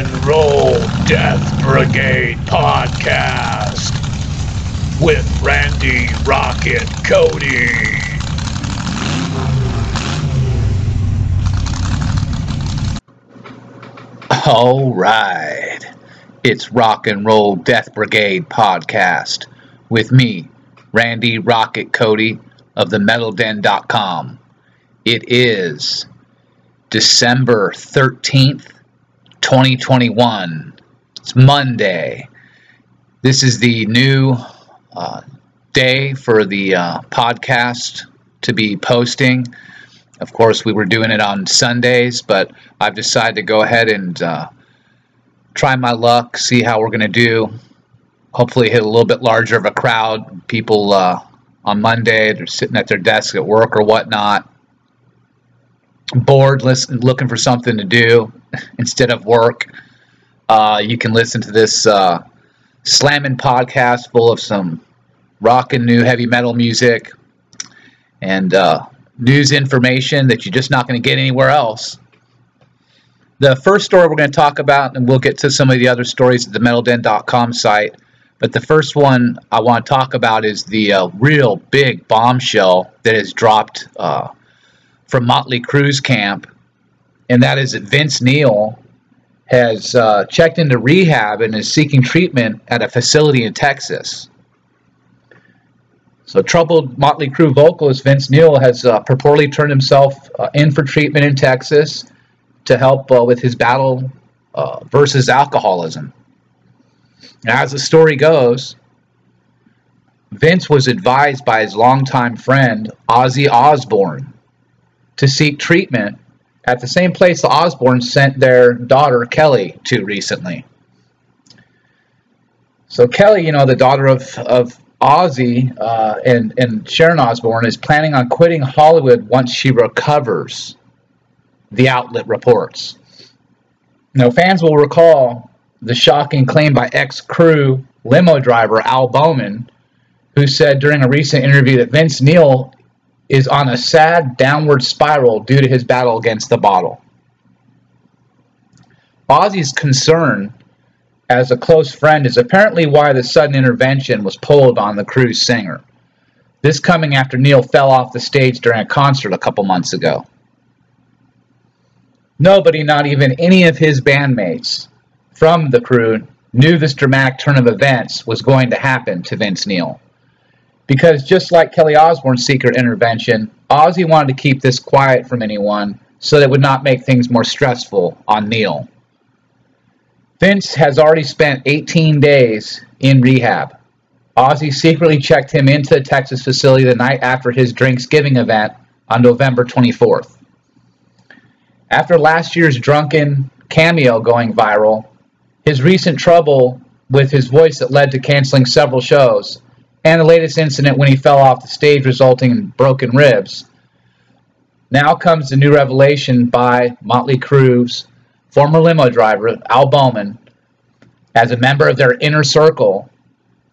and Roll Death Brigade podcast with Randy Rocket Cody. All right. It's Rock and Roll Death Brigade podcast with me, Randy Rocket Cody of the MetalDen.com. It is December 13th, 2021. It's Monday. This is the new uh, day for the uh, podcast to be posting. Of course, we were doing it on Sundays, but I've decided to go ahead and uh, try my luck, see how we're going to do. Hopefully, hit a little bit larger of a crowd. People uh, on Monday, they're sitting at their desk at work or whatnot, bored, listen, looking for something to do instead of work. Uh, you can listen to this uh, slamming podcast full of some rock and new heavy metal music and uh, news information that you're just not going to get anywhere else. The first story we're going to talk about, and we'll get to some of the other stories at the MetalDen.com site, but the first one I want to talk about is the uh, real big bombshell that has dropped uh, from Motley Crue's camp, and that is that Vince Neil has uh, checked into rehab and is seeking treatment at a facility in Texas. So, troubled Motley Crue vocalist Vince Neil has uh, purportedly turned himself uh, in for treatment in Texas to help uh, with his battle uh, versus alcoholism. As the story goes, Vince was advised by his longtime friend Ozzy Osbourne to seek treatment at the same place the Osbournes sent their daughter Kelly to recently. So Kelly, you know, the daughter of, of Ozzy uh, and, and Sharon Osbourne is planning on quitting Hollywood once she recovers, the outlet reports. Now, fans will recall the shocking claim by ex-Crue limo driver Al Bowman, who said during a recent interview that Vince Neil is on a sad downward spiral due to his battle against the bottle. Ozzy's concern as a close friend is apparently why the sudden intervention was pulled on the Crue's singer. This coming after Neil fell off the stage during a concert a couple months ago. Nobody, not even any of his bandmates from the Crue, knew this dramatic turn of events was going to happen to Vince Neil. Because just like Kelly Osbourne's secret intervention, Ozzy wanted to keep this quiet from anyone so that it would not make things more stressful on Neil. Vince has already spent 18 days in rehab. Ozzy secretly checked him into the Texas facility the night after his Drinksgiving event on November 24th. After last year's drunken cameo going viral, his recent trouble with his voice that led to canceling several shows, and the latest incident when he fell off the stage resulting in broken ribs, now comes the new revelation by Motley Crue's former limo driver, Al Bowman, as a member of their inner circle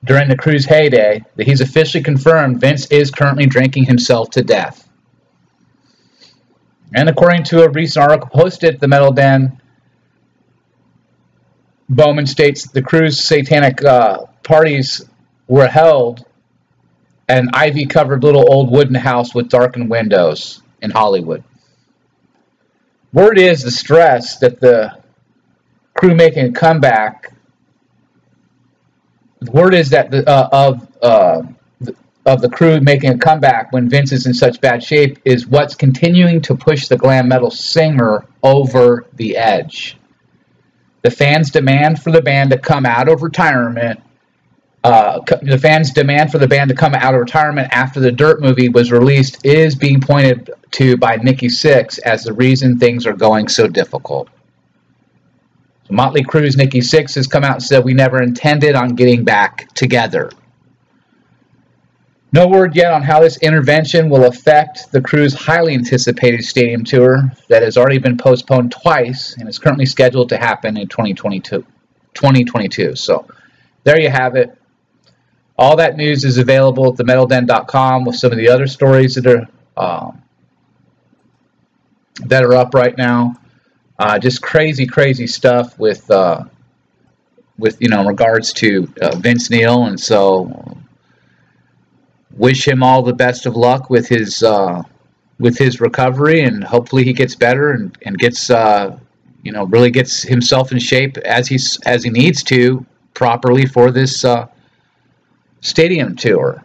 during the Crue's heyday, that he's officially confirmed Vince is currently drinking himself to death. And according to a recent article posted at the Metal Den, Bowman states the Crue's satanic uh, parties were held an ivy covered little old wooden house with darkened windows in Hollywood. Word is the stress that the Crue making a comeback. The word is that the, uh, of uh, of the Crue making a comeback when Vince is in such bad shape is what's continuing to push the glam metal singer over the edge. The fans' demand for the band to come out of retirement. Uh, the fans' demand for the band to come out of retirement after the Dirt movie was released is being pointed to by Nikki Sixx as the reason things are going so difficult. Motley Crue's Nikki Sixx has come out and said we never intended on getting back together. No word yet on how this intervention will affect the Crue's highly anticipated stadium tour that has already been postponed twice and is currently scheduled to happen in 2022. 2022. So there you have it. All that news is available at themetalden.com with some of the other stories that are um, that are up right now. Uh, just crazy, crazy stuff with uh, with you know in regards to uh, Vince Neil, and so wish him all the best of luck with his uh, with his recovery, and hopefully he gets better and and gets uh, you know really gets himself in shape as he's as he needs to properly for this uh, stadium tour.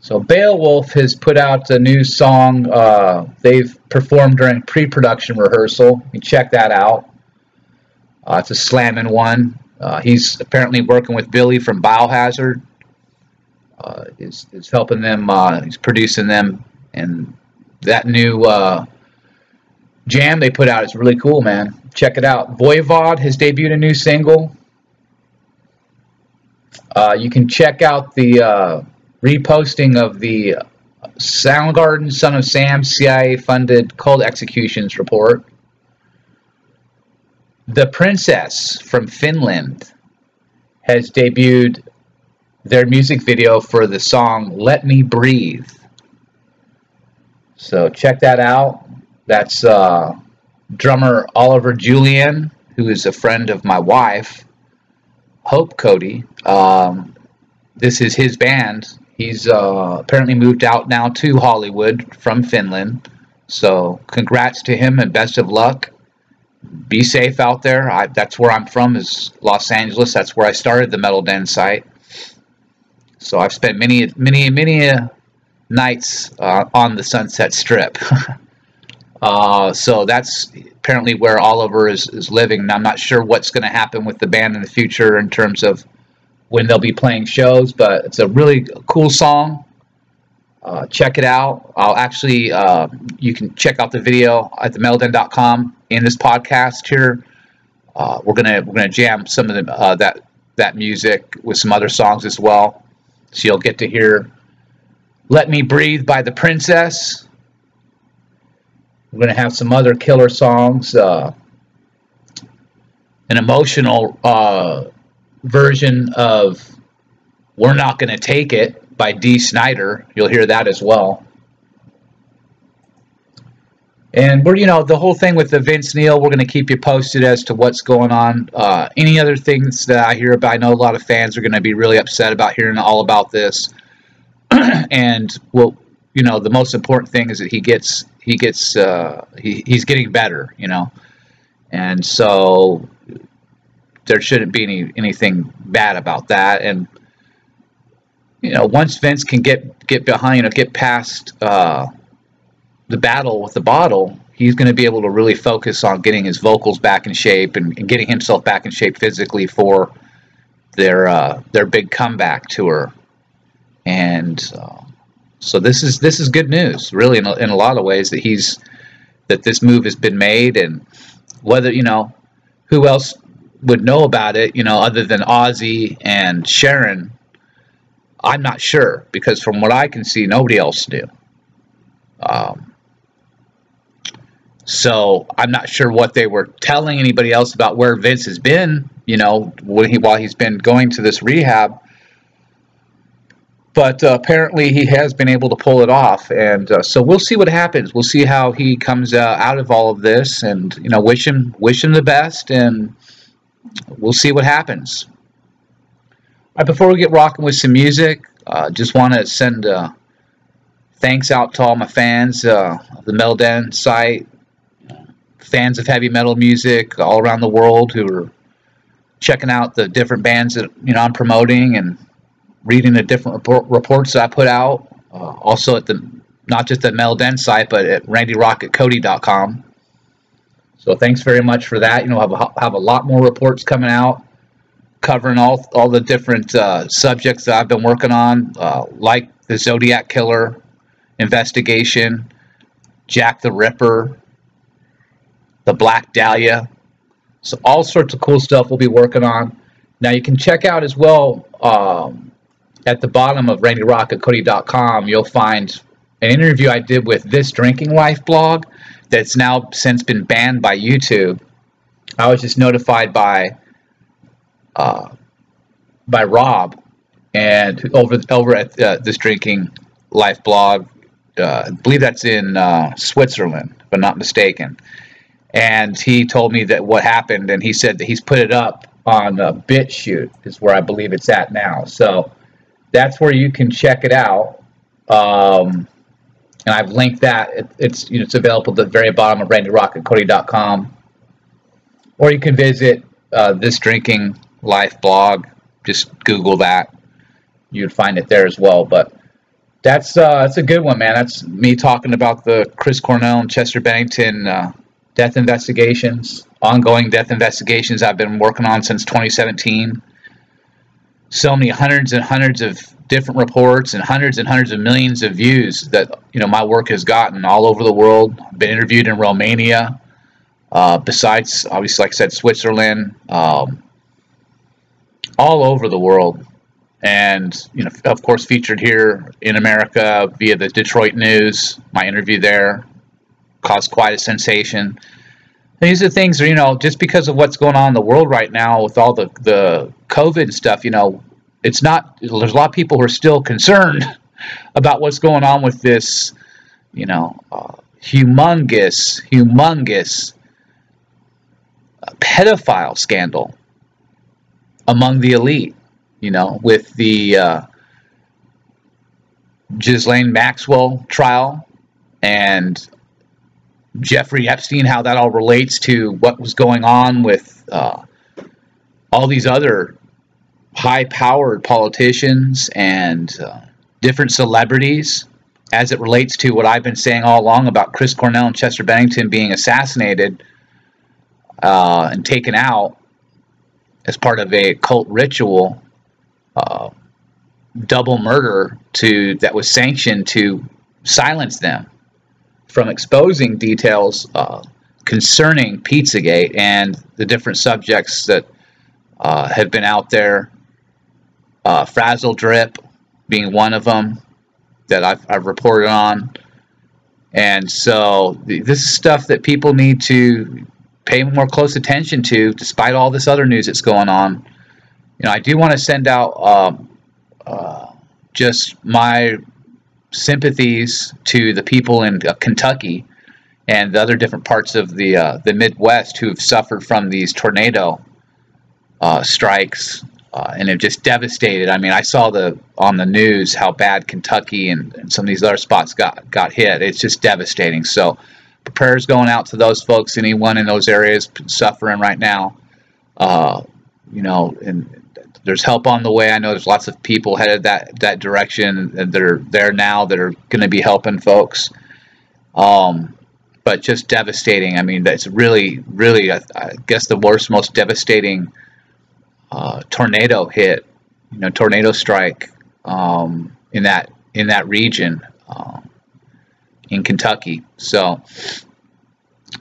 So Beowulf has put out a new song. Uh, they've performed during pre-production rehearsal. You check that out. Uh, it's a slamming one. Uh, he's apparently working with Billy from Biohazard. Uh, is is helping them. Uh, he's producing them, and that new uh, jam they put out is really cool, man. Check it out. Voivod has debuted a new single. Uh, you can check out the uh, reposting of the Soundgarden Son of Sam CIA funded cold executions report. The Princess from Finland has debuted their music video for the song Let Me Breathe. So check that out. That's uh, drummer Oliver Julian, who is a friend of my wife, Hope Cody. Um, this is his band. He's uh, apparently moved out now to Hollywood from Finland. So congrats to him and best of luck. Be safe out there. I, that's where I'm from is Los Angeles. That's where I started the Metal Den site. So I've spent many, many, many uh, nights uh, on the Sunset Strip. uh, so that's apparently where Oliver is, is living. And I'm not sure what's going to happen with the band in the future in terms of when they'll be playing shows, but it's a really cool song. Uh, check it out. I'll actually, uh, you can check out the video at themetalden.com in this podcast here. Uh, we're gonna we're gonna jam some of the, uh, that that music with some other songs as well. So you'll get to hear "Let Me Breathe" by the Princess. We're gonna have some other killer songs. Uh, an emotional uh, version of "We're Not Gonna Take It." by Dee Snider. You'll hear that as well. And we're, you know, the whole thing with the Vince Neil, we're going to keep you posted as to what's going on. Uh, any other things that I hear about, I know a lot of fans are going to be really upset about hearing all about this. and well, you know, the most important thing is that he gets, he gets, uh, he, he's getting better, you know. And so there shouldn't be any anything bad about that. And you know, once Vince can get get behind, you know, get past uh, the battle with the bottle, he's going to be able to really focus on getting his vocals back in shape and, and getting himself back in shape physically for their uh, their big comeback tour. And uh, so this is this is good news, really, in a, in a lot of ways that he's that this move has been made, and whether you know who else would know about it, you know, other than Ozzy and Sharon I'm not sure because from what I can see, nobody else knew. Um, so I'm not sure what they were telling anybody else about where Vince has been, you know, he, while he's been going to this rehab. But uh, apparently he has been able to pull it off, and uh, so we'll see what happens. We'll see how he comes uh, out of all of this, and you know, wish him wish him the best, and we'll see what happens. Right, before we get rocking with some music, uh, just want to send uh, thanks out to all my fans, uh, the Metal Den site, fans of heavy metal music all around the world who are checking out the different bands that you know I'm promoting and reading the different report, reports that I put out. Uh, also at the not just at Metal Den site, but at randyrocketcody.com. So thanks very much for that. You know, have a, have a lot more reports coming out covering all all the different uh, subjects that I've been working on, uh, like the Zodiac Killer investigation, Jack the Ripper, the Black Dahlia. So all sorts of cool stuff we'll be working on. Now you can check out as well um, at the bottom of randyrocketcody.com. You'll find an interview I did with this Drinking Life blog that's now since been banned by YouTube. I was just notified by uh, by Rob, and over over at uh, this drinking life blog. Uh, I believe that's in uh, Switzerland, if I'm not mistaken. and he told me that what happened, and he said that he's put it up on uh, BitChute is where I believe it's at now. So that's where you can check it out. Um, and I've linked that. It, it's you know, it's available at the very bottom of randyrocketcody.com, or you can visit uh, this drinking life blog. Just Google that, you'd find it there as well. But that's uh, that's a good one, man. That's me talking about the Chris Cornell and Chester Bennington uh, death investigations, ongoing death investigations I've been working on since 2017. So many hundreds and hundreds of different reports and hundreds and hundreds of millions of views that you know my work has gotten all over the world. Been interviewed in Romania, uh, besides obviously like I said Switzerland, um, all over the world, and you know of course featured here in America via the Detroit News. My interview there caused quite a sensation. These are things, you know, just because of what's going on in the world right now with all the the COVID stuff, you know, it's not. There's a lot of people who are still concerned about what's going on with this, you know, uh, humongous, humongous uh, pedophile scandal among the elite. You know, with the uh, Ghislaine Maxwell trial and Jeffrey Epstein, how that all relates to what was going on with uh, all these other high powered politicians and uh, different celebrities as it relates to what I've been saying all along about Chris Cornell and Chester Bennington being assassinated uh, and taken out as part of a cult ritual, uh, double murder to that was sanctioned to silence them from exposing details uh, concerning Pizzagate and the different subjects that uh, have been out there uh, Frazzle Drip being one of them that I've, I've reported on. And so this is stuff that people need to pay more close attention to, despite all this other news that's going on. You know, I do want to send out um, uh, just my sympathies to the people in uh, Kentucky and the other different parts of the uh, the Midwest who have suffered from these tornado uh, strikes uh, and it just devastated. I mean, I saw the on the news how bad Kentucky and, and some of these other spots got got hit. It's just devastating. So, prayers going out to those folks, anyone in those areas suffering right now. Uh, you know, and there's help on the way. I know there's lots of people headed that that direction that are there now that are going to be helping folks. Um, but just devastating. I mean, that's really, really, I, I guess the worst, most devastating uh, tornado hit, you know, tornado strike um, in that in that region uh, in Kentucky. So,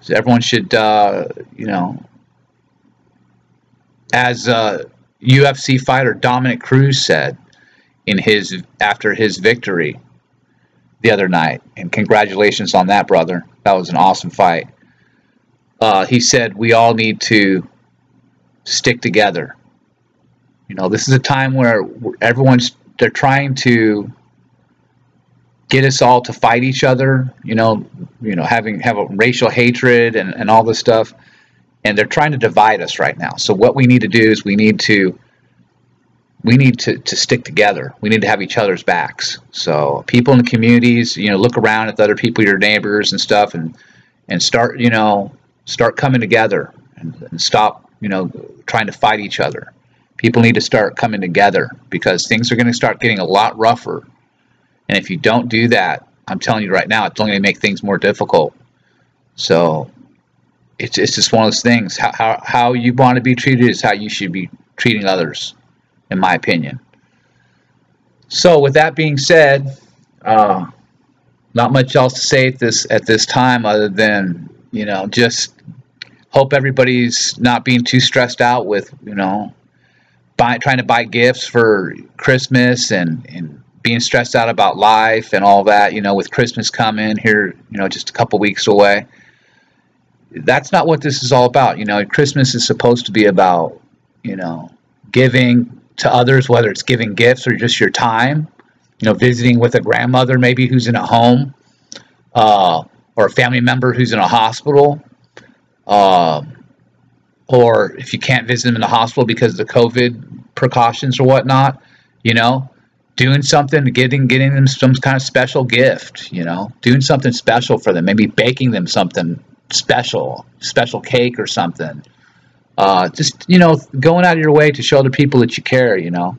so everyone should, uh, you know, as UFC uh, fighter Dominick Cruz said in his after his victory the other night, and congratulations on that, brother. That was an awesome fight. Uh, he said we all need to stick together you know, this is a time where everyone's they're trying to get us all to fight each other. You know, you know, having have a racial hatred and, and all this stuff, and they're trying to divide us right now. So what we need to do is we need to we need to, to stick together. We need to have each other's backs. So people in the communities, you know, look around at the other people, your neighbors and stuff, and and start, you know, start coming together and, and stop, you know, trying to fight each other people need to start coming together because things are going to start getting a lot rougher. And if you don't do that, I'm telling you right now, it's only going to make things more difficult. So it's, it's just one of those things. How, how, how you want to be treated is how you should be treating others, in my opinion. So with that being said, uh, not much else to say at this at this time other than you know just hope everybody's not being too stressed out with you know buy, trying to buy gifts for Christmas and, and being stressed out about life and all that, you know, with Christmas coming here, you know, just a couple weeks away. That's not what this is all about. You know, Christmas is supposed to be about, you know, giving to others, whether it's giving gifts or just your time, you know, visiting with a grandmother maybe who's in a home uh, or a family member who's in a hospital. Um, or if you can't visit them in the hospital because of the COVID precautions or whatnot, you know, doing something, getting getting them some kind of special gift, you know, doing something special for them, maybe baking them something special, special cake or something. Uh, just you know, going out of your way to show the people that you care. You know,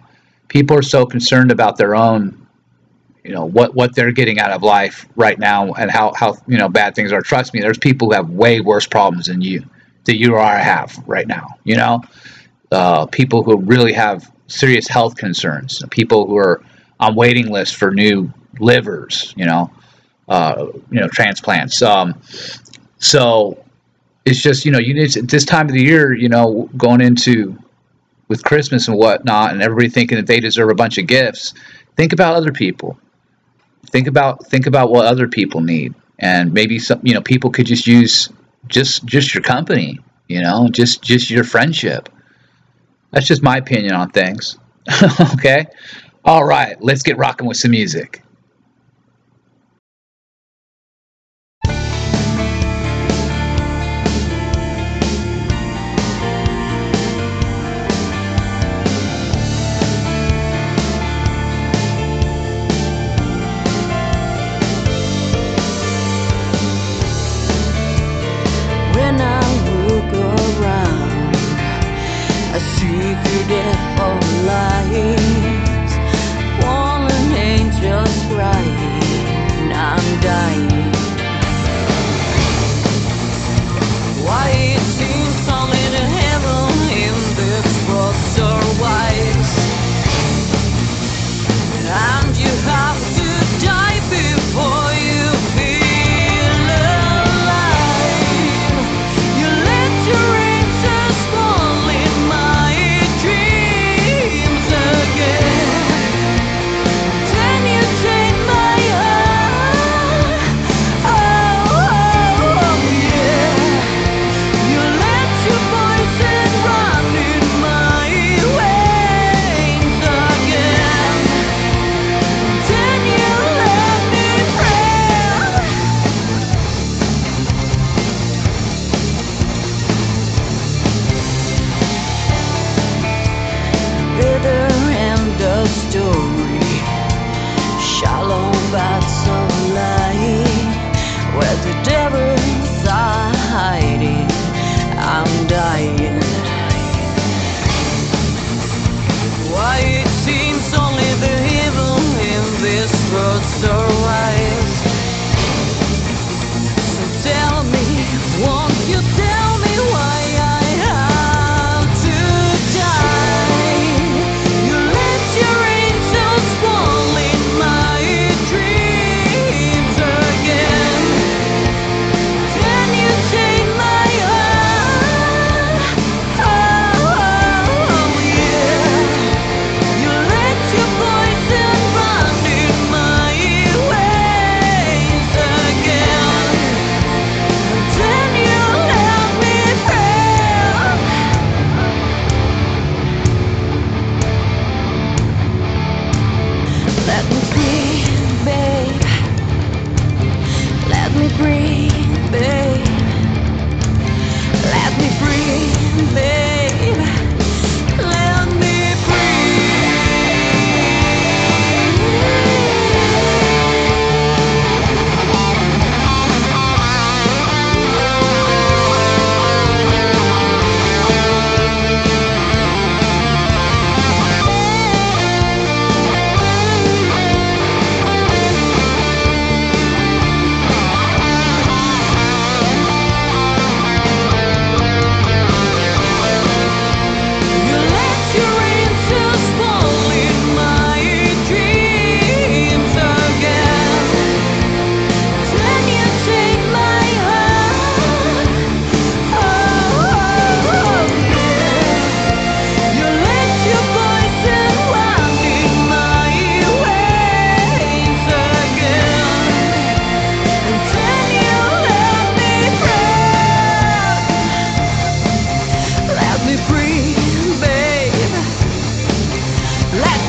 people are so concerned about their own, you know, what what they're getting out of life right now and how how you know bad things are. Trust me, there's people who have way worse problems than you that you or I have right now. You know, uh, people who really have serious health concerns, people who are on waiting lists for new livers. You know, uh, you know transplants. Um, so it's just you know you need to, this time of the year you know going into with christmas and whatnot and everybody thinking that they deserve a bunch of gifts think about other people think about think about what other people need and maybe some you know people could just use just just your company you know just just your friendship. That's just my opinion on things. Okay? All right let's get rocking with some music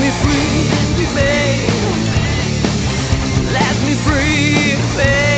me free, baby. Let me free, baby.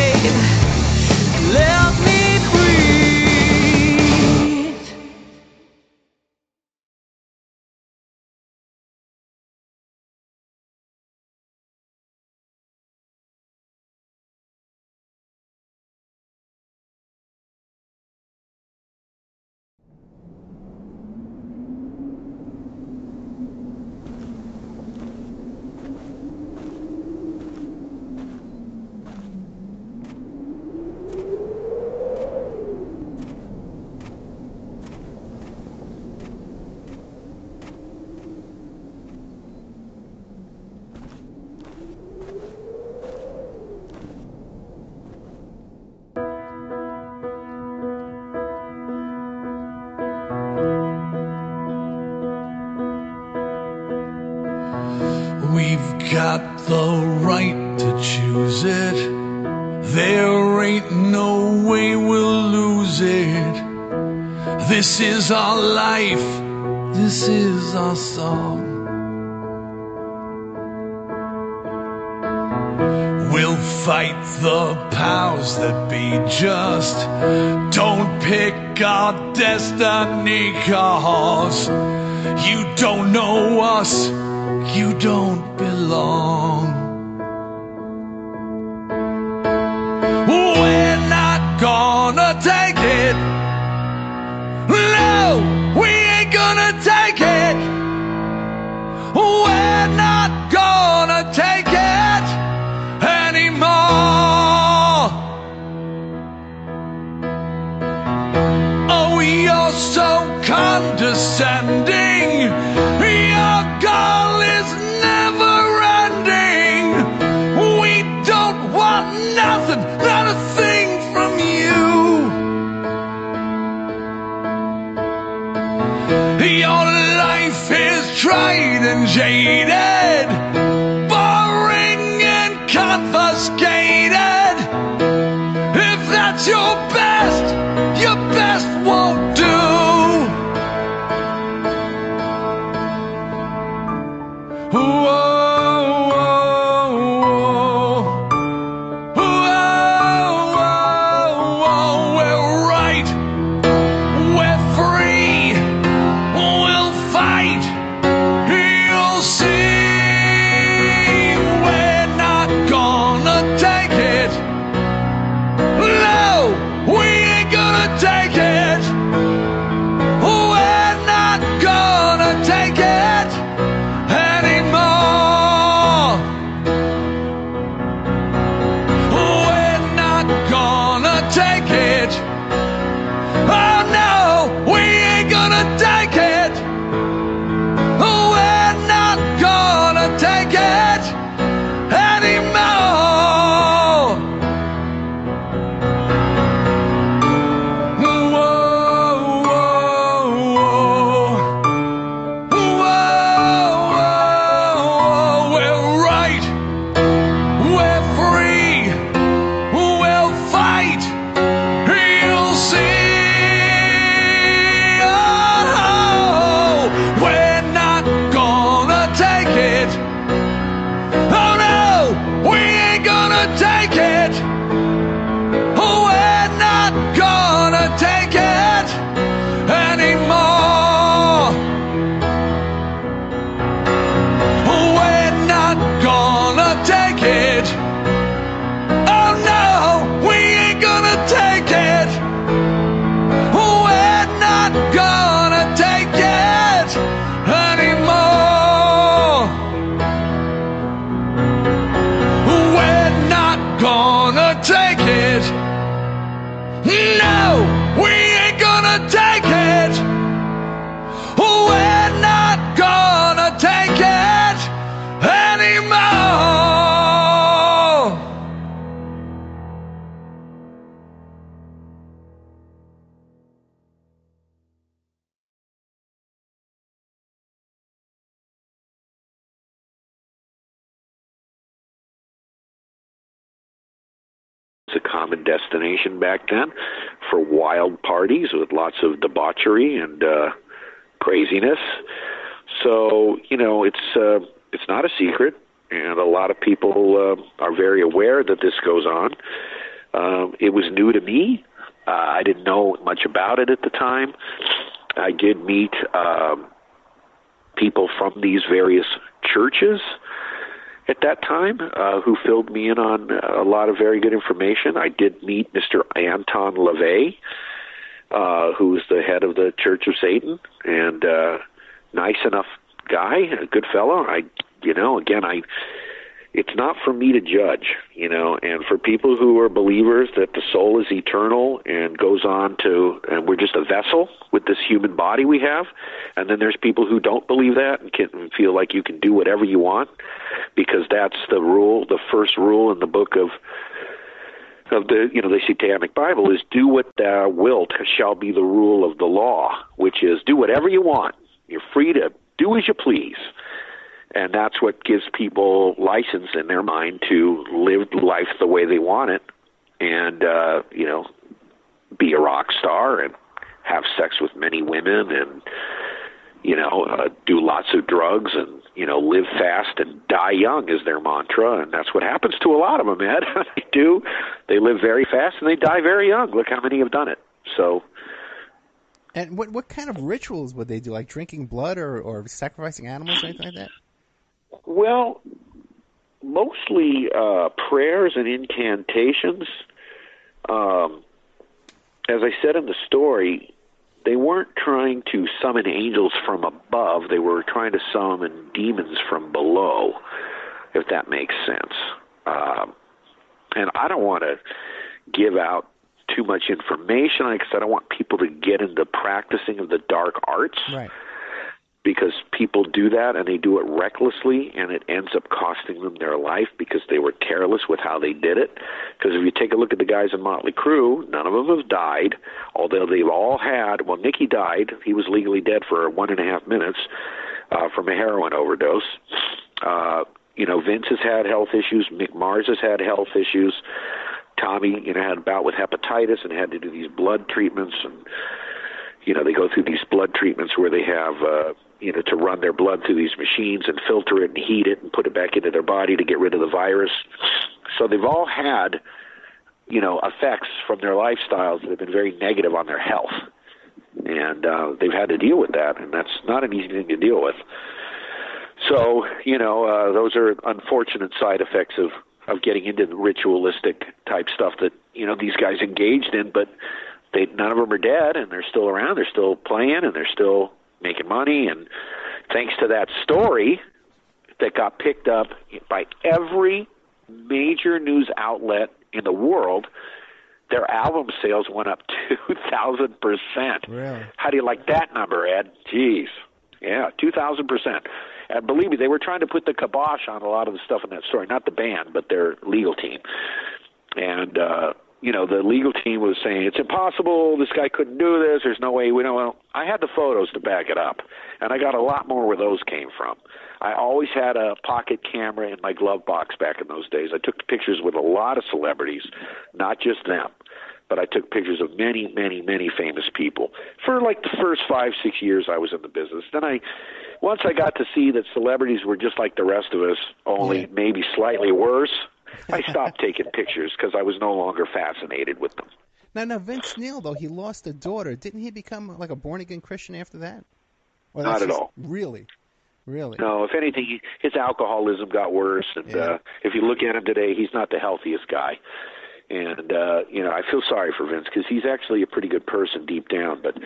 Our destiny cause you don't know us. You don't belong. Condescending. Your goal is never ending. We don't want nothing, not a thing from you. Your life is tried and jaded, common destination back then for wild parties with lots of debauchery and uh, craziness. So you know, it's uh, it's not a secret, and a lot of people uh, are very aware that this goes on. Um, it was new to me. Uh, I didn't know much about it at the time. I did meet um, people from these various churches at that time uh, who filled me in on a lot of very good information. I did meet Mr. Anton LaVey, uh, who's the head of the Church of Satan, and uh, nice enough guy, a good fellow. I, you know, again, I. It's not for me to judge, you know, and for people who are believers that the soul is eternal and goes on to, and we're just a vessel with this human body we have, and then there's people who don't believe that and can feel like you can do whatever you want because that's the rule, the first rule in the book of of the you know the satanic bible is do what thou wilt shall be the rule of the law which is do whatever you want. You're free to do as you please and that's what gives people license in their mind to live life the way they want it, and uh, you know, be a rock star and have sex with many women and you know uh, do lots of drugs and you know live fast and die young is their mantra. And that's what happens to a lot of them ed. They do. They live very fast and they die very young. Look how many have done it. So And what what kind of rituals would they do? Like drinking blood or, or sacrificing animals or anything like that? Well, mostly uh, prayers and incantations. Um, as I said in the story, they weren't trying to summon angels from above, they were trying to summon demons from below, if that makes sense. Um, and I don't want to give out too much information because I don't want people to get into practicing of the dark arts Right. Because people do that and they do it recklessly and it ends up costing them their life because they were careless with how they did it. Because if you take a look at the guys in Motley Crue, none of them have died, although they've all had. Well, Nikki died; he was legally dead for one and a half minutes uh, from a heroin overdose. Uh, you know, Vince has had health issues. Mick Mars has had health issues. Tommy, you know, had a bout with hepatitis and had to do these blood treatments and you know they go through these blood treatments where they have uh you know to run their blood through these machines and filter it and heat it and put it back into their body to get rid of the virus. So they've all had you know effects from their lifestyles that have been very negative on their health. And uh they've had to deal with that and that's not an easy thing to deal with. So you know uh those are unfortunate side effects of of getting into the ritualistic type stuff that you know these guys engaged in but they none of them are dead and they're still around they're still playing and they're still making money. And thanks to that story that got picked up by every major news outlet in the world their album sales went up 2000% Really? how do you like that number ed? Jeez. Yeah 2000% and believe me they were trying to put the kibosh on a lot of the stuff in that story. Not the band but their legal team. And uh you know the legal team was saying it's impossible. This guy couldn't do this. There's no way. We don't well i had the photos to back it up and i got a lot more where those came from. I always had a pocket camera in my glove box back in those days. I took pictures with a lot of celebrities not just them but i took pictures of many many many famous people. For like the first five six years i was in the business. Then i once i got to see that celebrities were just like the rest of us only Yeah. maybe slightly worse I stopped taking pictures because I was no longer fascinated with them. Now, now Vince Neil though he lost a daughter. Didn't he become like a born again Christian after that? Or Not at just- all. Really, really. No, if anything, he, his alcoholism got worse, and Yeah. uh, if you look at him today, he's not the healthiest guy. And uh, you know, I feel sorry for Vince because he's actually a pretty good person deep down, but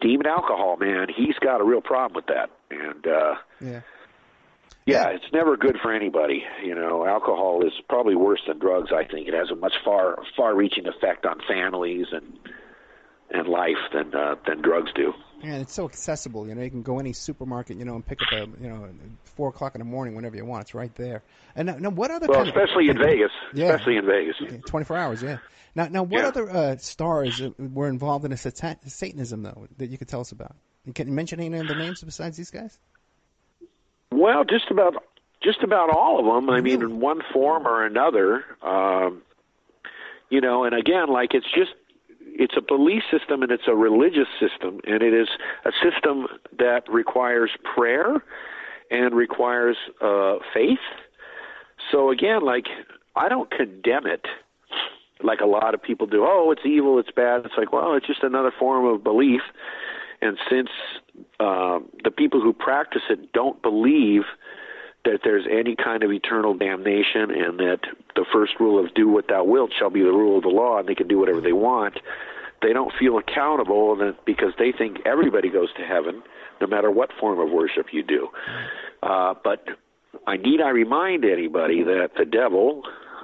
demon alcohol, man, he's got a real problem with that. And uh, Yeah. Yeah, it's never good for anybody. You know, alcohol is probably worse than drugs. I think it has a much far far-reaching effect on families and and life than uh, than drugs do. And it's so accessible. You know, you can go any supermarket, you know, and pick up a, you know, four o'clock in the morning whenever you want. It's right there. And now, now what other Well, kind of- especially in Vegas. Yeah. Especially in Vegas. Twenty four hours, yeah. Now, now, what Yeah. other uh, stars uh, were involved in a satan- Satanism though that you could tell us about? You can you mention any of the names besides these guys? Well, just about just about all of them. I mean, in one form or another. Um, you know, and again, like it's just it's a belief system and it's a religious system, and it is a system that requires prayer and requires uh, faith. So again, like I don't condemn it like a lot of people do. Oh, it's evil, it's bad. It's like, well, it's just another form of belief. And since um, the people who practice it don't believe that there's any kind of eternal damnation and that the first rule of do what thou wilt shall be the rule of the law and they can do whatever they want, they don't feel accountable because they think everybody goes to heaven no matter what form of worship you do. Uh, but I need I remind anybody that the devil,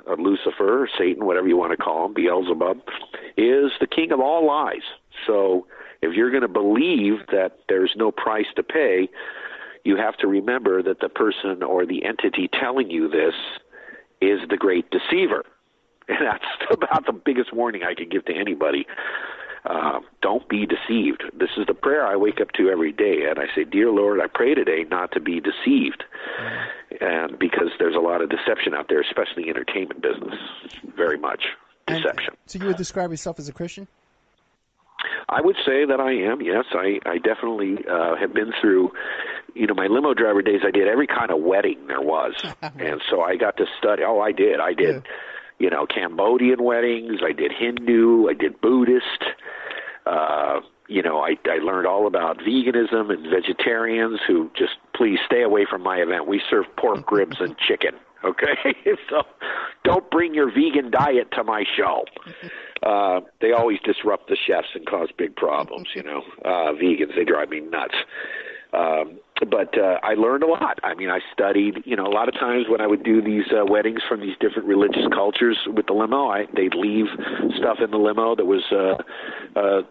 uh, Lucifer, Satan, whatever you want to call him, Beelzebub, is the king of all lies. So if you're going to believe that there's no price to pay, you have to remember that the person or the entity telling you this is the great deceiver. And that's about the biggest warning I could give to anybody. Uh, don't be deceived. This is the prayer I wake up to every day, and I say, "Dear Lord, I pray today not to be deceived," and because there's a lot of deception out there, especially in the entertainment business, very much And- deception. so you would describe yourself as a Christian? I would say that I am. Yes, I I definitely uh, have been through. You know, my limo driver days. I did every kind of wedding there was, and so I got to study. Oh, I did. I did. You know, Cambodian weddings. I did Hindu. I did Buddhist. Uh, you know, I I learned all about veganism and vegetarians who just please stay away from my event. We serve pork ribs and chicken. Okay, so don't bring your vegan diet to my show. Uh, they always disrupt the chefs and cause big problems. You know, uh, vegans they drive me nuts. Um, but uh, I learned a lot. I mean, I studied. You know, a lot of times when I would do these uh, weddings from these different religious cultures with the limo, I they'd leave stuff in the limo that was uh, uh,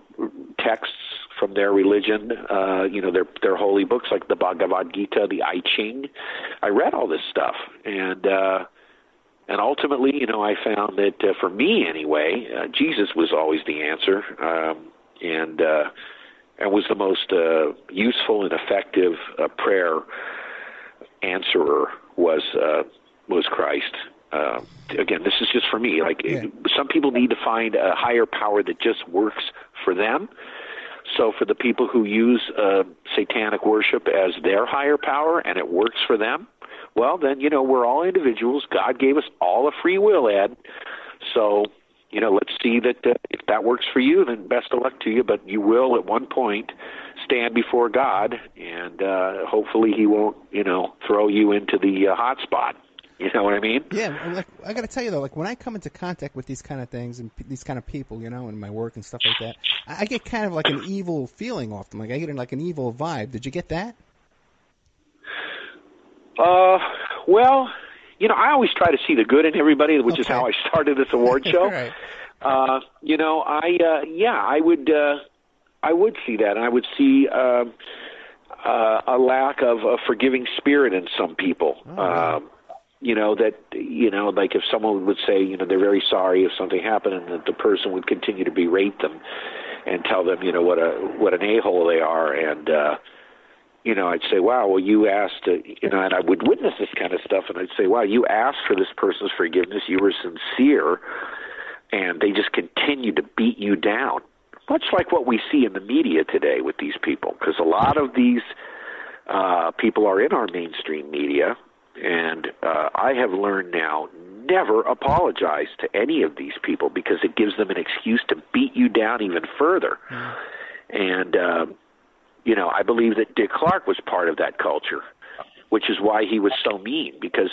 texts from their religion. Uh, you know, their their holy books like the Bhagavad Gita, the I Ching. I read all this stuff, and uh, and ultimately, you know, I found that uh, for me anyway, uh, Jesus was always the answer, um, and uh, and was the most uh, useful and effective uh, prayer answerer was uh, was Christ. Uh, again, this is just for me. Like Yeah. some people need to find a higher power that just works for them. So for the people who use uh, satanic worship as their higher power and it works for them, well then you know we're all individuals. God gave us all a free will, Ed. So you know let's see that uh, if that works for you, then best of luck to you. But you will at one point stand before God, and uh, hopefully He won't you know throw you into the uh, hot spot. You know what I mean? Yeah, like I got to tell you though, like when I come into contact with these kind of things and p- these kind of people, you know, in my work and stuff like that, I, I get kind of like an evil feeling often. Like I get like an evil vibe. Did you get that? Uh, well, you know, I always try to see the good in everybody, which is how I started this award show. Right. Uh, you know, I uh, yeah, I would uh, I would see that, and I would see um uh, a lack of a forgiving spirit in some people. um, you know that you know, like if someone would say, you know, they're very sorry if something happened, and that the person would continue to berate them and tell them, you know, what a what an a hole they are, and uh, you know, I'd say, wow, well, you asked, uh, you know, and I would witness this kind of stuff, and I'd say, wow, you asked for this person's forgiveness, you were sincere, and they just continue to beat you down. Much like what we see in the media today with these people, because a lot of these uh, people are in our mainstream media, and uh, I have learned now never apologize to any of these people because it gives them an excuse to beat you down even further. And uh, you know, I believe that Dick Clark was part of that culture, which is why he was so mean because,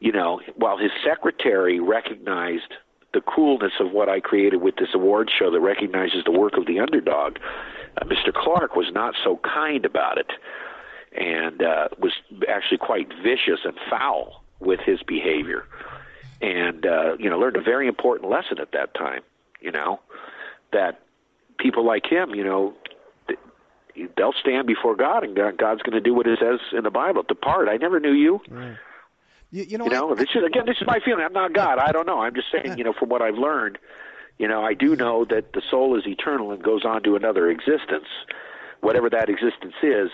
you know, while his secretary recognized the coolness of what I created with this award show that recognizes the work of the underdog, uh, Mr. Clark was not so kind about it and uh, was actually quite vicious and foul with his behavior. And, uh, you know, learned a very important lesson at that time, you know, that people like him, you know, they'll stand before God, and God's going to do what it says in the Bible. Depart. I never knew you. You, you know, You know, I, this is again. This is my feeling. I'm not God. I don't know. I'm just saying. You know, from what I've learned, you know, I do know that the soul is eternal and goes on to another existence, whatever that existence is.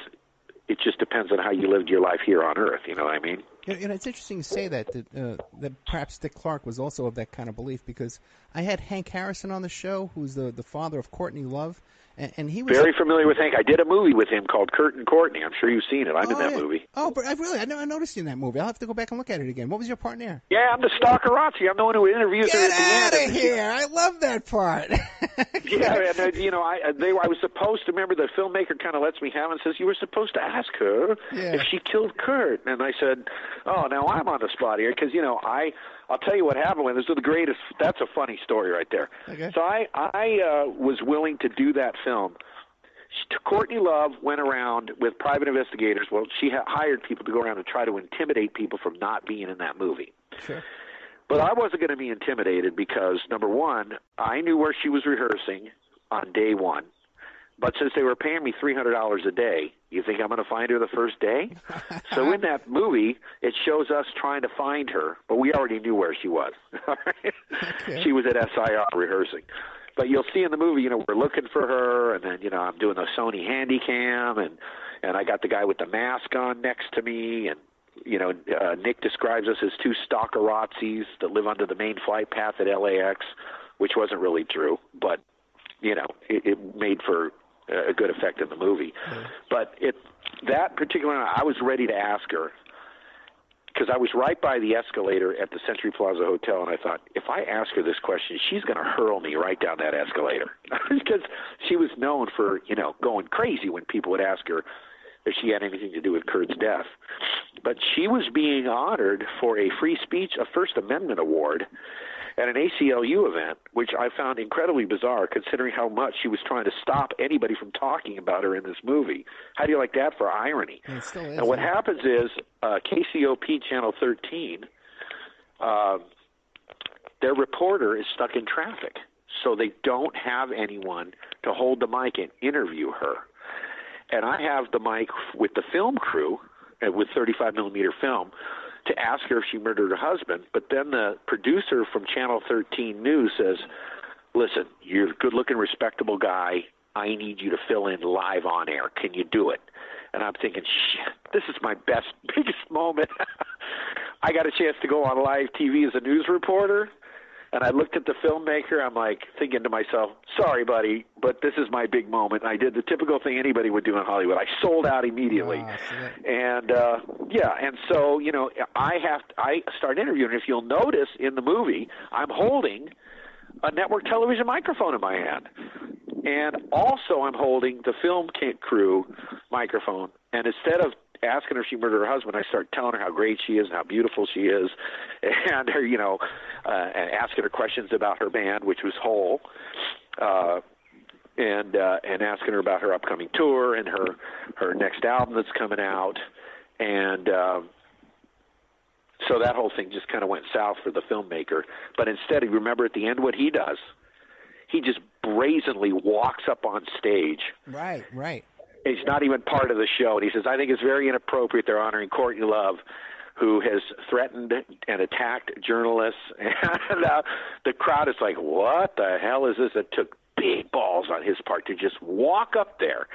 It just depends on how you lived your life here on Earth. You know what I mean? You know, and it's interesting to say that that, uh, that perhaps Dick Clark was also of that kind of belief because I had Hank Harrison on the show, who's the the father of Courtney Love, and, and he was Very familiar with Hank. I did a movie with him called Kurt and Courtney. I'm sure you've seen it. I'm in Oh, that yeah. movie. Oh, but I really I never noticed you in that movie. I'll have to go back and look at it again. What was your part there? Yeah, I'm the stalkerazzi. I'm the one who interviews her Get at the end. out of here! I love that part. Yeah, and uh, you know, I uh, they I was supposed to remember the filmmaker kind of lets me have and says you were supposed to ask her Yeah. if she killed Kurt, and I said, oh, now I'm on the spot here because you know I I'll tell you what happened when this is the greatest. That's a funny story right there. Okay. So I I uh, was willing to do that film. She- Courtney Love went around with private investigators. Well, she ha- hired people to go around and try to intimidate people from not being in that movie. Sure. But I wasn't going to be intimidated because number one, I knew where she was rehearsing on day one. But since they were paying me three hundred dollars a day, you think I'm going to find her the first day? so in that movie, it shows us trying to find her, but we already knew where she was. Okay. She was at SIR rehearsing. but you'll see in the movie, you know, we're looking for her, and then you know I'm doing the Sony Handycam, and and I got the guy with the mask on next to me, and you know uh, Nick describes us as two stalkerazzis that live under the main flight path at LAX, which wasn't really true, but you know it, it made for a good effect in the movie. Mm-hmm. But it that particular I was ready to ask her because I was right by the escalator at the Century Plaza Hotel, and I thought, if I ask her this question, she's going to hurl me right down that escalator because she was known for you know going crazy when people would ask her if she had anything to do with Kurt's death. But she was being honored for a free speech, a First Amendment award at an ACLU event, which I found incredibly bizarre considering how much she was trying to stop anybody from talking about her in this movie. How do you like that for irony? And it still is. And what happens is uh, KCOP Channel 13, uh, their reporter is stuck in traffic, so they don't have anyone to hold the mic and interview her. And I have the mic with the film crew, uh, with 35 millimeter film, to ask her if she murdered her husband. But then the producer from Channel 13 News says, "Listen, you're a good-looking, respectable guy. I need you to fill in live on air. Can you do it?" And I'm thinking, shit, this is my best, biggest moment. I got a chance to go on live TV as a news reporter. And I looked at the filmmaker. I'm like thinking to myself, "Sorry, buddy, but this is my big moment." And I did the typical thing anybody would do in Hollywood. I sold out immediately, Ah, and uh, yeah, and so you know, I have I start interviewing. If you'll notice in the movie, I'm holding a network television microphone in my hand, and also I'm holding the film crew microphone. And instead of asking her if she murdered her husband, I start telling her how great she is and how beautiful she is, and her, you know, uh, and asking her questions about her band, which was Hole. Uh, and uh, and asking her about her upcoming tour and her her next album that's coming out, and um, so that whole thing just kind of went south for the filmmaker. But instead, you remember at the end what he does? He just brazenly walks up on stage. Right, right. He's not even part of the show, and he says, "I think it's very inappropriate. They're honoring Courtney Love." Who has threatened and attacked journalists? And uh, the crowd is like, "What the hell is this?" It took big balls on his part to just walk up there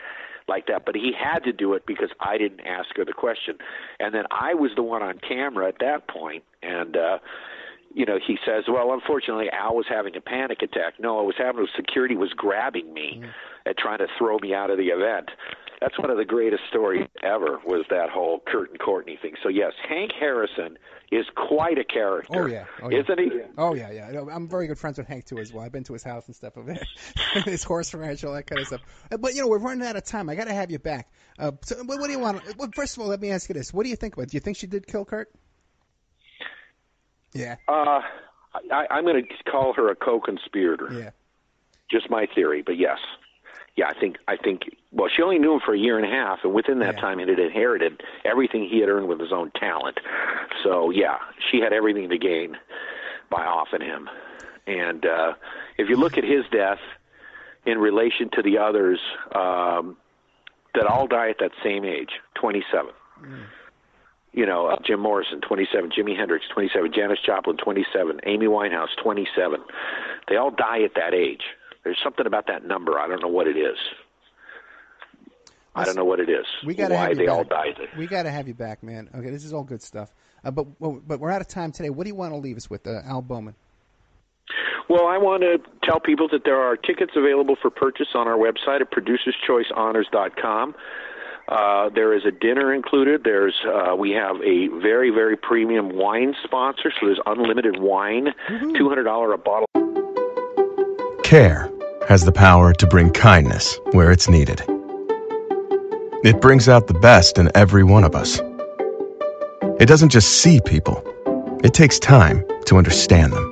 like that. But he had to do it because I didn't ask her the question. And then I was the one on camera at that point, and uh, you know, he says, "Well, unfortunately, Al was having a panic attack. No, it was having security was grabbing me and trying to throw me out of the event." That's one of the greatest stories ever. Was that whole Kurt and Courtney thing? So yes, Hank Harrison is quite a character. Oh yeah, oh, yeah. isn't he? Oh yeah, yeah. I'm very good friends with Hank too as well. I've been to his house and stuff of it, his horse ranch, all that kind of stuff. Uh, But you know, we're running out of time. I got to have you back. Uh, so, what, what do you want? Well, first of all, let me ask you this: What do you think about? it? Do you think she did kill Kurt? Yeah, Uh, I, I'm going to call her a co-conspirator. yeah. just my theory, but yes, yeah, I think I think well, she only knew him for a year and a half, and within that Yeah. time, he had inherited everything he had earned with his own talent. So yeah, she had everything to gain by offing him. And uh, if you look at his death in relation to the others um, that all die at that same age, 27. You know, uh, Jim Morrison, 27, Jimi Hendrix, 27, Janis Joplin, 27, Amy Winehouse, 27. They all die at that age. There's something about that number. I don't know what it is. I don't know what it is. We got to why have they you all back. died. We got to have you back, man. Okay, this is all good stuff. Uh, but but we're out of time today. What do you want to leave us with, uh, Al Bowman? Well, I want to tell people that there are tickets available for purchase on our website at producerschoicehonors.com. Uh, there is a dinner included. There's uh, we have a very very premium wine sponsor, so there's unlimited wine, two hundred dollar a bottle. Care has the power to bring kindness where it's needed. It brings out the best in every one of us. It doesn't just see people, it takes time to understand them.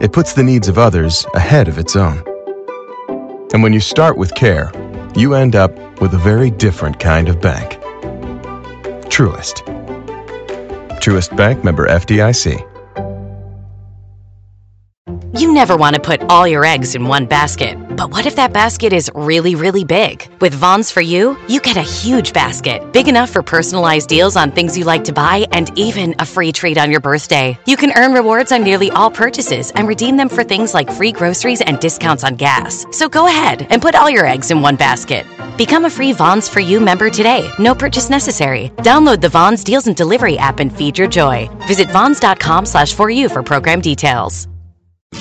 It puts the needs of others ahead of its own. And when you start with care, you end up with a very different kind of bank. Truest. Truist Bank member FDIC. You never want to put all your eggs in one basket. But what if that basket is really, really big? With Vons for You, you get a huge basket, big enough for personalized deals on things you like to buy and even a free treat on your birthday. You can earn rewards on nearly all purchases and redeem them for things like free groceries and discounts on gas. So go ahead and put all your eggs in one basket. Become a free Vons for You member today. No purchase necessary. Download the Vons Deals and Delivery app and feed your joy. Visit vons.com slash for you for program details.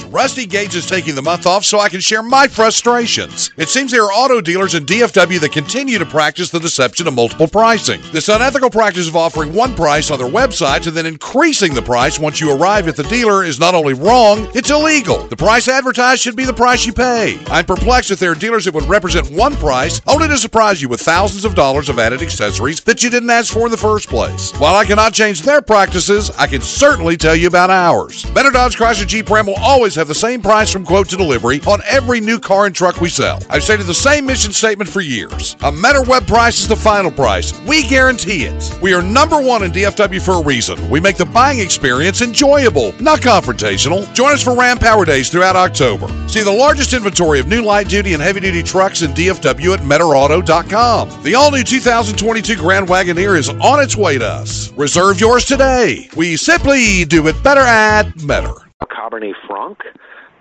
Rusty Gage is taking the month off so I can share my frustrations. It seems there are auto dealers in DFW that continue to practice the deception of multiple pricing. This unethical practice of offering one price on their websites and then increasing the price once you arrive at the dealer is not only wrong, it's illegal. The price advertised should be the price you pay. I'm perplexed that there are dealers that would represent one price only to surprise you with thousands of dollars of added accessories that you didn't ask for in the first place. While I cannot change their practices, I can certainly tell you about ours. Better Dodge Chrysler Jeep Ram will always have the same price from quote to delivery on every new car and truck we sell. I've stated the same mission statement for years. A Meador web price is the final price. We guarantee it. We are number one in DFW for a reason. We make the buying experience enjoyable, not confrontational. Join us for Ram Power Days throughout October. See the largest inventory of new light duty and heavy duty trucks in DFW at MeadorAuto.com. The all new 2022 Grand Wagoneer is on its way to us. Reserve yours today. We simply do it better at Meador. Cabernet Franc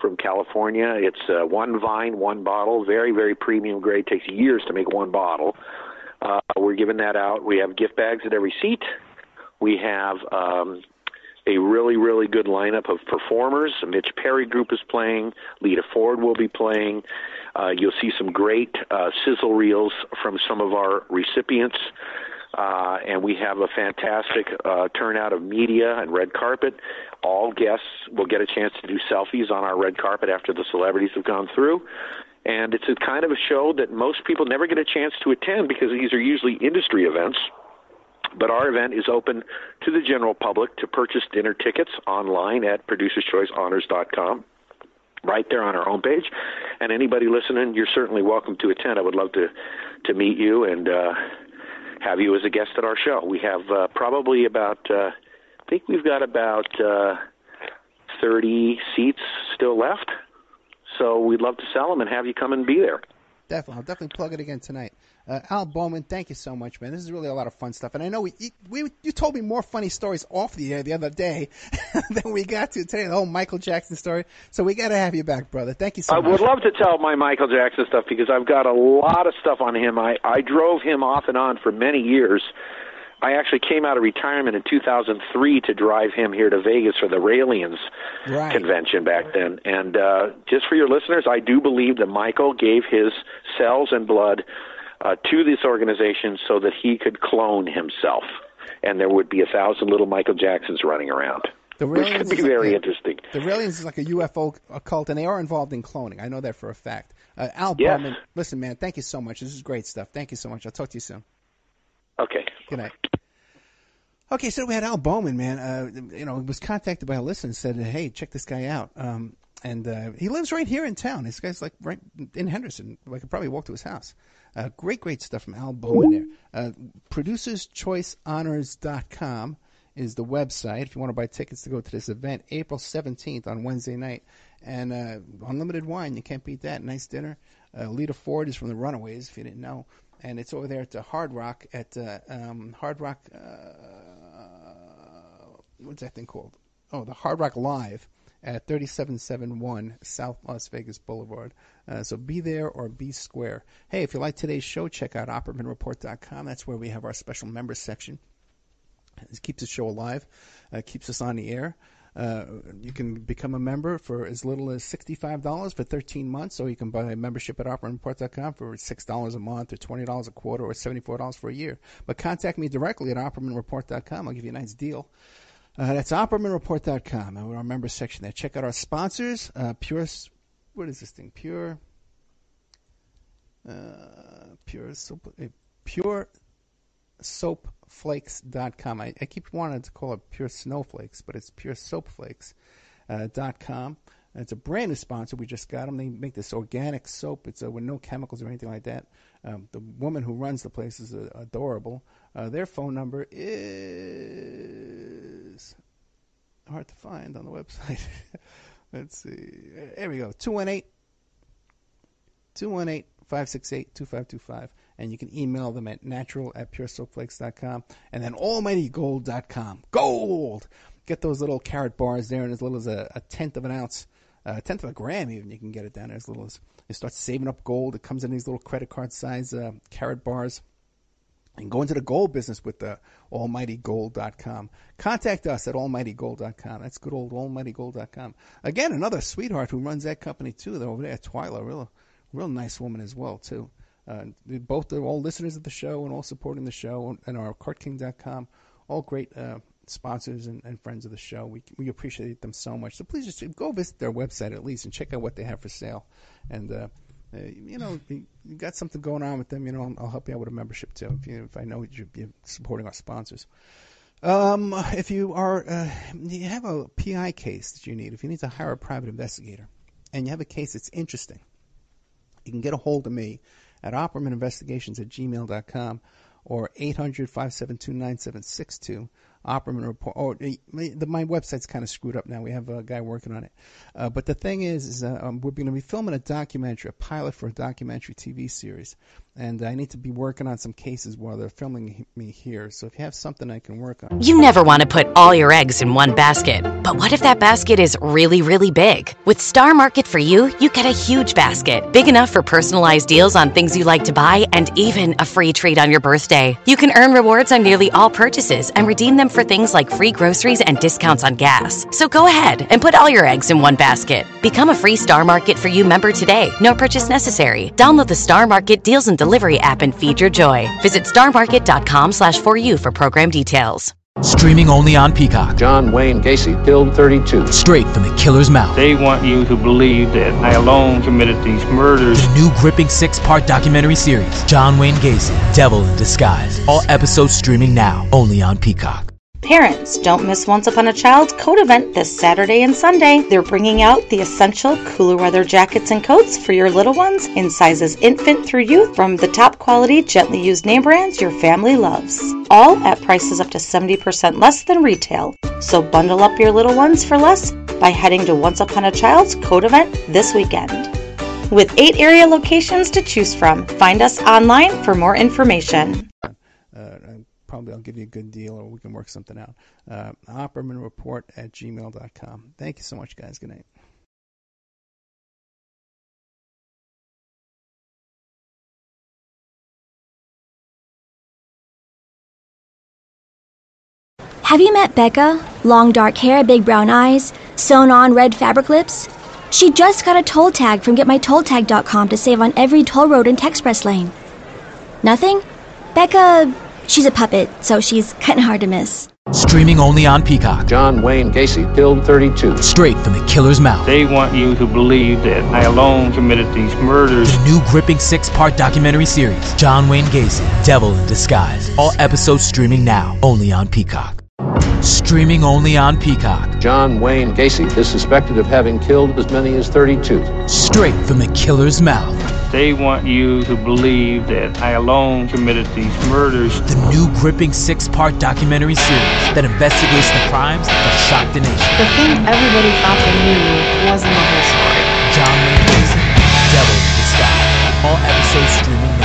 from California. It's uh, one vine, one bottle, very, very premium grade. Takes years to make one bottle. Uh, we're giving that out. We have gift bags at every seat. We have um, a really, really good lineup of performers. Mitch Perry Group is playing. Lita Ford will be playing. Uh, you'll see some great uh, sizzle reels from some of our recipients. Uh, and we have a fantastic uh, turnout of media and red carpet. All guests will get a chance to do selfies on our red carpet after the celebrities have gone through. And it's a kind of a show that most people never get a chance to attend because these are usually industry events. But our event is open to the general public to purchase dinner tickets online at producerschoicehonors.com right there on our homepage. And anybody listening, you're certainly welcome to attend. I would love to to meet you and uh, have you as a guest at our show. We have uh, probably about, uh, I think we've got about uh, 30 seats still left. So we'd love to sell them and have you come and be there. Definitely, I'll definitely plug it again tonight. Uh, Al Bowman, thank you so much, man. This is really a lot of fun stuff, and I know we, we you told me more funny stories off the air the other day than we got to today. The whole Michael Jackson story. So we got to have you back, brother. Thank you so I much. I would love to tell my Michael Jackson stuff because I've got a lot of stuff on him. I, I drove him off and on for many years. I actually came out of retirement in 2003 to drive him here to Vegas for the Raelians Right. convention back then. And uh, just for your listeners, I do believe that Michael gave his cells and blood uh, to this organization so that he could clone himself, and there would be a thousand little Michael Jacksons running around. The which could be like very a- interesting. The Raelians is like a UFO cult, and they are involved in cloning. I know that for a fact. Uh, Al Yes. Bowman, listen, man, thank you so much. This is great stuff. Thank you so much. I'll talk to you soon. Okay. Good night. Okay, so we had Al Bowman, man. Uh, you know, was contacted by a listener and said, "Hey, check this guy out." Um, and uh, he lives right here in town. This guy's like right in Henderson. I could probably walk to his house. Uh, great, great stuff from Al Bowman there. Uh, ProducersChoiceHonors.com is the website if you want to buy tickets to go to this event, April 17th on Wednesday night. And uh, unlimited wine, you can't beat that. Nice dinner. Uh, Lita Ford is from the Runaways, if you didn't know. And it's over there at the Hard Rock at uh, um, Hard Rock. Uh, what's that thing called? Oh, the Hard Rock Live at 3771 South Las Vegas Boulevard. Uh, so be there or be square. Hey, if you like today's show, check out OppermanReport.com. That's where we have our special members section. It keeps the show alive, uh, keeps us on the air. Uh, you can become a member for as little as $65 for 13 months, or you can buy a membership at OppermanReport.com for $6 a month, or $20 a quarter, or $74 for a year. But contact me directly at OppermanReport.com. I'll give you a nice deal. Uh, that's OppermanReport.com. And our member section there. Check out our sponsors. Uh, Pure, what is this thing? Pure, uh, Pure Soap, uh, Pure soapflakes.com. I, I keep wanting to call it pure snowflakes, but it's pure soapflakes uh, it's a brand new sponsor. We just got them. They make this organic soap. It's uh, with no chemicals or anything like that. Um, the woman who runs the place is uh, adorable. Uh, their phone number is hard to find on the website. Let's see. There we go. 218 218-568-2525. And you can email them at natural at puresoapflakes.com and then almightygold.com. Gold! Get those little karat bars there in as little as a, a tenth of an ounce, uh, a tenth of a gram even. You can get it down there as little as you start saving up gold. It comes in these little credit card size uh, karat bars and go into the gold business with the almightygold.com. Contact us at almightygold.com. That's good old almightygold.com. Again, another sweetheart who runs that company too. They're over there, Twyla, real, real nice woman as well too. Uh, both are all listeners of the show and all supporting the show and our cartking.com. All great uh, sponsors and, and friends of the show. We we appreciate them so much. So please just go visit their website at least and check out what they have for sale. And uh, uh, you know, you, got something going on with them, you know, I'll, I'll help you out with a membership too. If you if I know you're, supporting our sponsors. Um, if you are, uh, you have a PI case that you need. If you need to hire a private investigator, and you have a case that's interesting, you can get a hold of me at oppermaninvestigations at gmail.com or 800-572-9762. Opperman report. Oh, the, my website's kind of screwed up now. We have a guy working on it. Uh, but the thing is, is uh, um, we're going to be filming a documentary, a pilot for a documentary TV series, and I need to be working on some cases while they're filming me here. So if you have something I can work on, You never want to put all your eggs in one basket. But what if that basket is really, really big? With Star Market for You, you get a huge basket, big enough for personalized deals on things you like to buy and even a free treat on your birthday. You can earn rewards on nearly all purchases and redeem them for things like free groceries and discounts on gas. So go ahead and put all your eggs in one basket. Become a free Star Market for You member today. No purchase necessary. Download the Star Market Deals and Delivery app and feed your joy. Visit starmarket.com slash for you for program details. Streaming only on Peacock. John Wayne Gacy killed 32. Straight from the killer's mouth. They want you to believe that I alone committed these murders. The new gripping six part documentary series, John Wayne Gacy, Devil in Disguise. All episodes streaming now, only on Peacock. Parents, don't miss Once Upon a Child's coat event this Saturday and Sunday. They're bringing out the essential cooler weather jackets and coats for your little ones in sizes infant through youth from the top quality, gently used name brands your family loves. All at prices up to 70% less than retail. So bundle up your little ones for less by heading to Once Upon a Child's coat event this weekend. With eight area locations to choose from, find us online for more information. Probably I'll give you a good deal or we can work something out. Uh, oppermanreport at gmail.com. Thank you so much, guys. Good night. Have you met Becca? Long dark hair, big brown eyes, sewn on red fabric lips? She just got a toll tag from getmytolltag.com to save on every toll road in Texpress Lane. Nothing? Becca, she's a puppet, so she's kinda hard to miss. Streaming only on Peacock. John Wayne Gacy killed 32. Straight from the killer's mouth. They want you to believe that I alone committed these murders. The new gripping six part documentary series, John Wayne Gacy, Devil in Disguise. All episodes streaming now, only on Peacock. Streaming only on Peacock. John Wayne Gacy is suspected of having killed as many as 32. Straight from the killer's mouth. They want you to believe that I alone committed these murders. The new gripping six part documentary series that investigates the crimes that shocked the nation. The thing everybody thought they knew wasn't the whole story. John Wayne Gacy, Devil in Disguise. All episodes streaming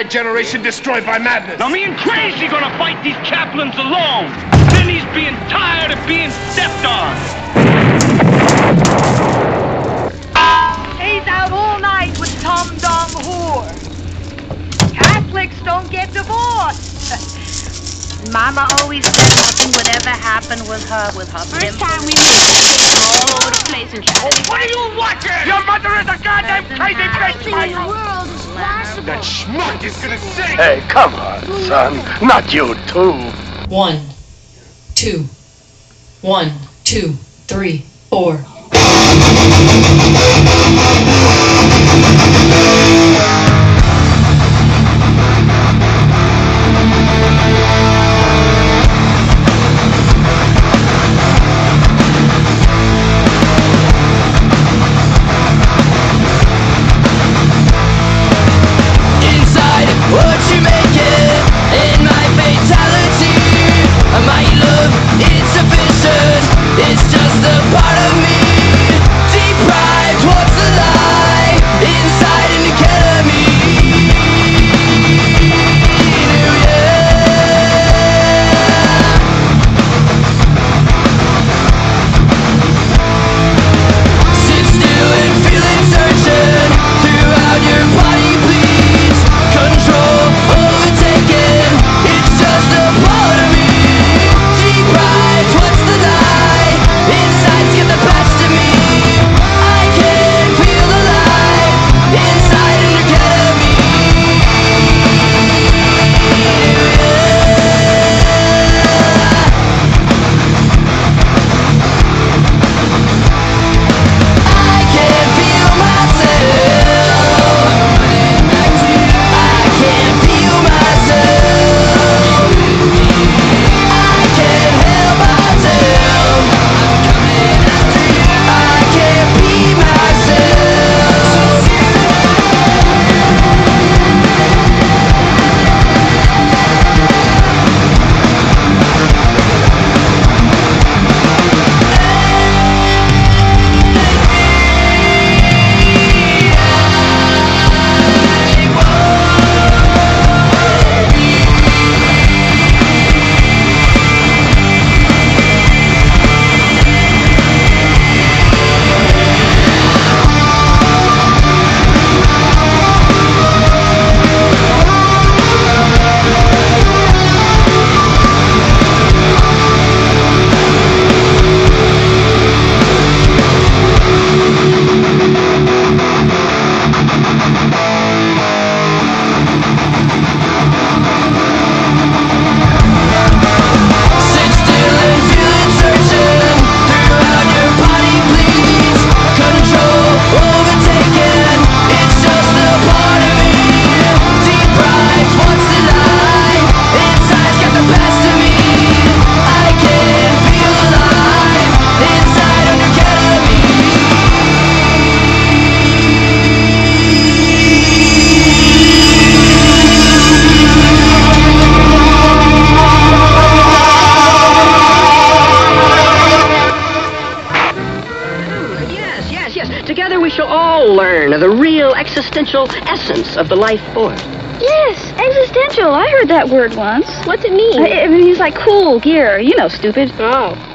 my generation destroyed by madness. Now me and Crazy gonna fight these chaplains alone. Then he's being tired of being stepped on. Stays out all night with Tom Dong whore. Catholics don't get divorced. Mama always said nothing would ever happen with her, with her First time we met, all over the place in Catholic. What are you watching? Your mother is a goddamn crazy bitch, Michael. world is possible. That schmuck is gonna sing. Hey, come on, son. Not you, too. One, two, one, two, three, four. It's just the life force. Yes, existential. I heard that word once. What's it mean? It, it means like cool gear. You know, stupid. Oh.